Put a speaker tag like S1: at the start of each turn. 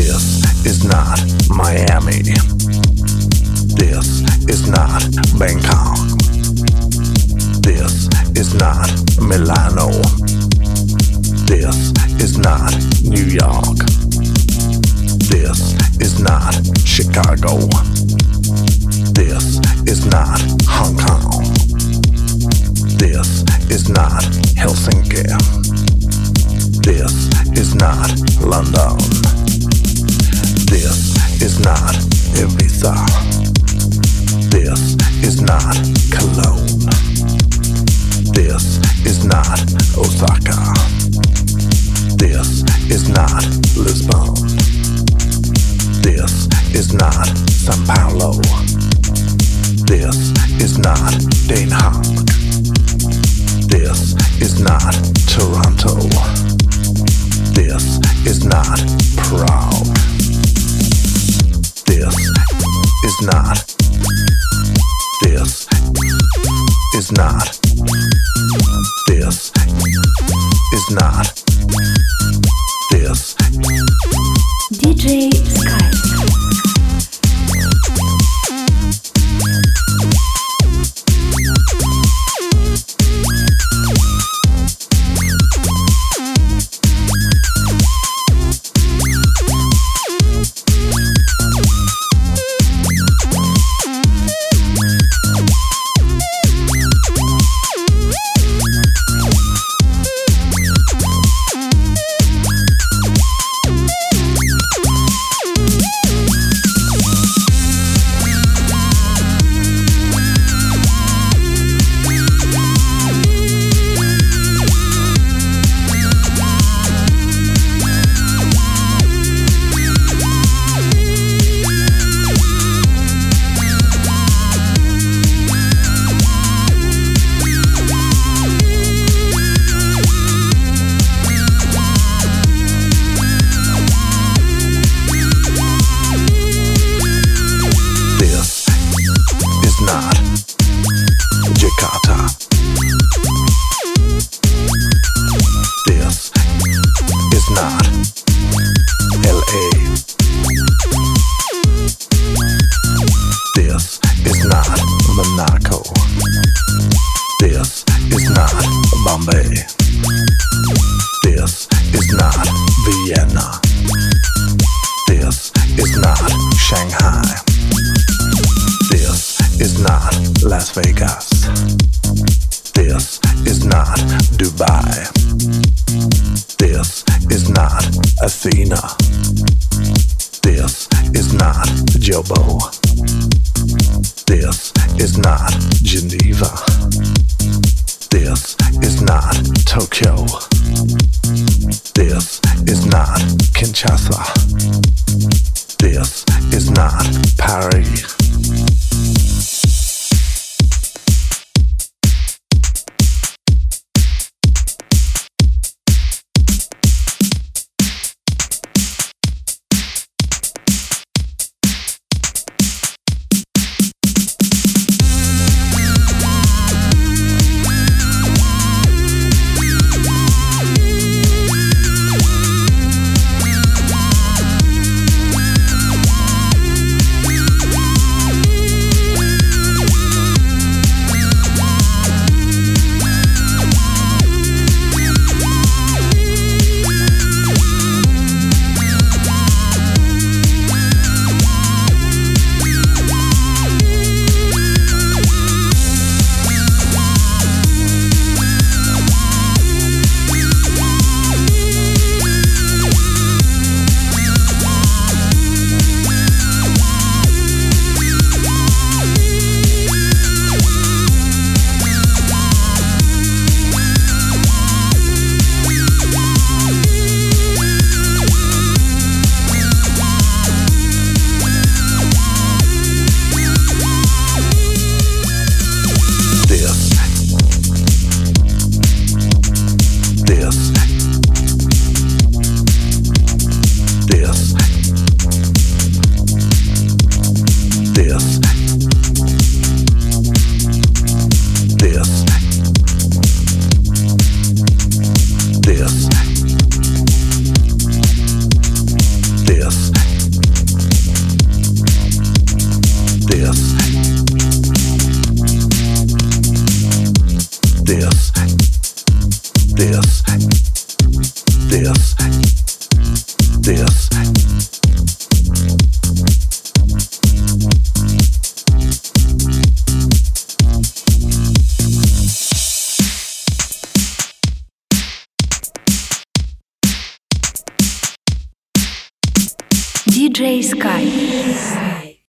S1: This is not Miami. This is not Bangkok. This is not Milano. This is not New York. This is not Chicago. This is not Hong Kong. This is not Helsinki. This is not London. This is not Ibiza. This is not Cologne. This is not Osaka. This is not Lisbon. This is not Sao Paulo. This is not Den Haag. This is not Toronto. This is not Prague. This is not. This is not. This is not. This
S2: DJ Sky.
S1: Not LA. This is not Monaco. This is not Bombay. This is not Vienna. This is not Shanghai. This is not Las Vegas. This is not Dubai. This is not Athena. This is not Jobo. This is not Geneva. This is not Tokyo. This is not Kinshasa. This is not Paris. this.
S2: DJ Sky.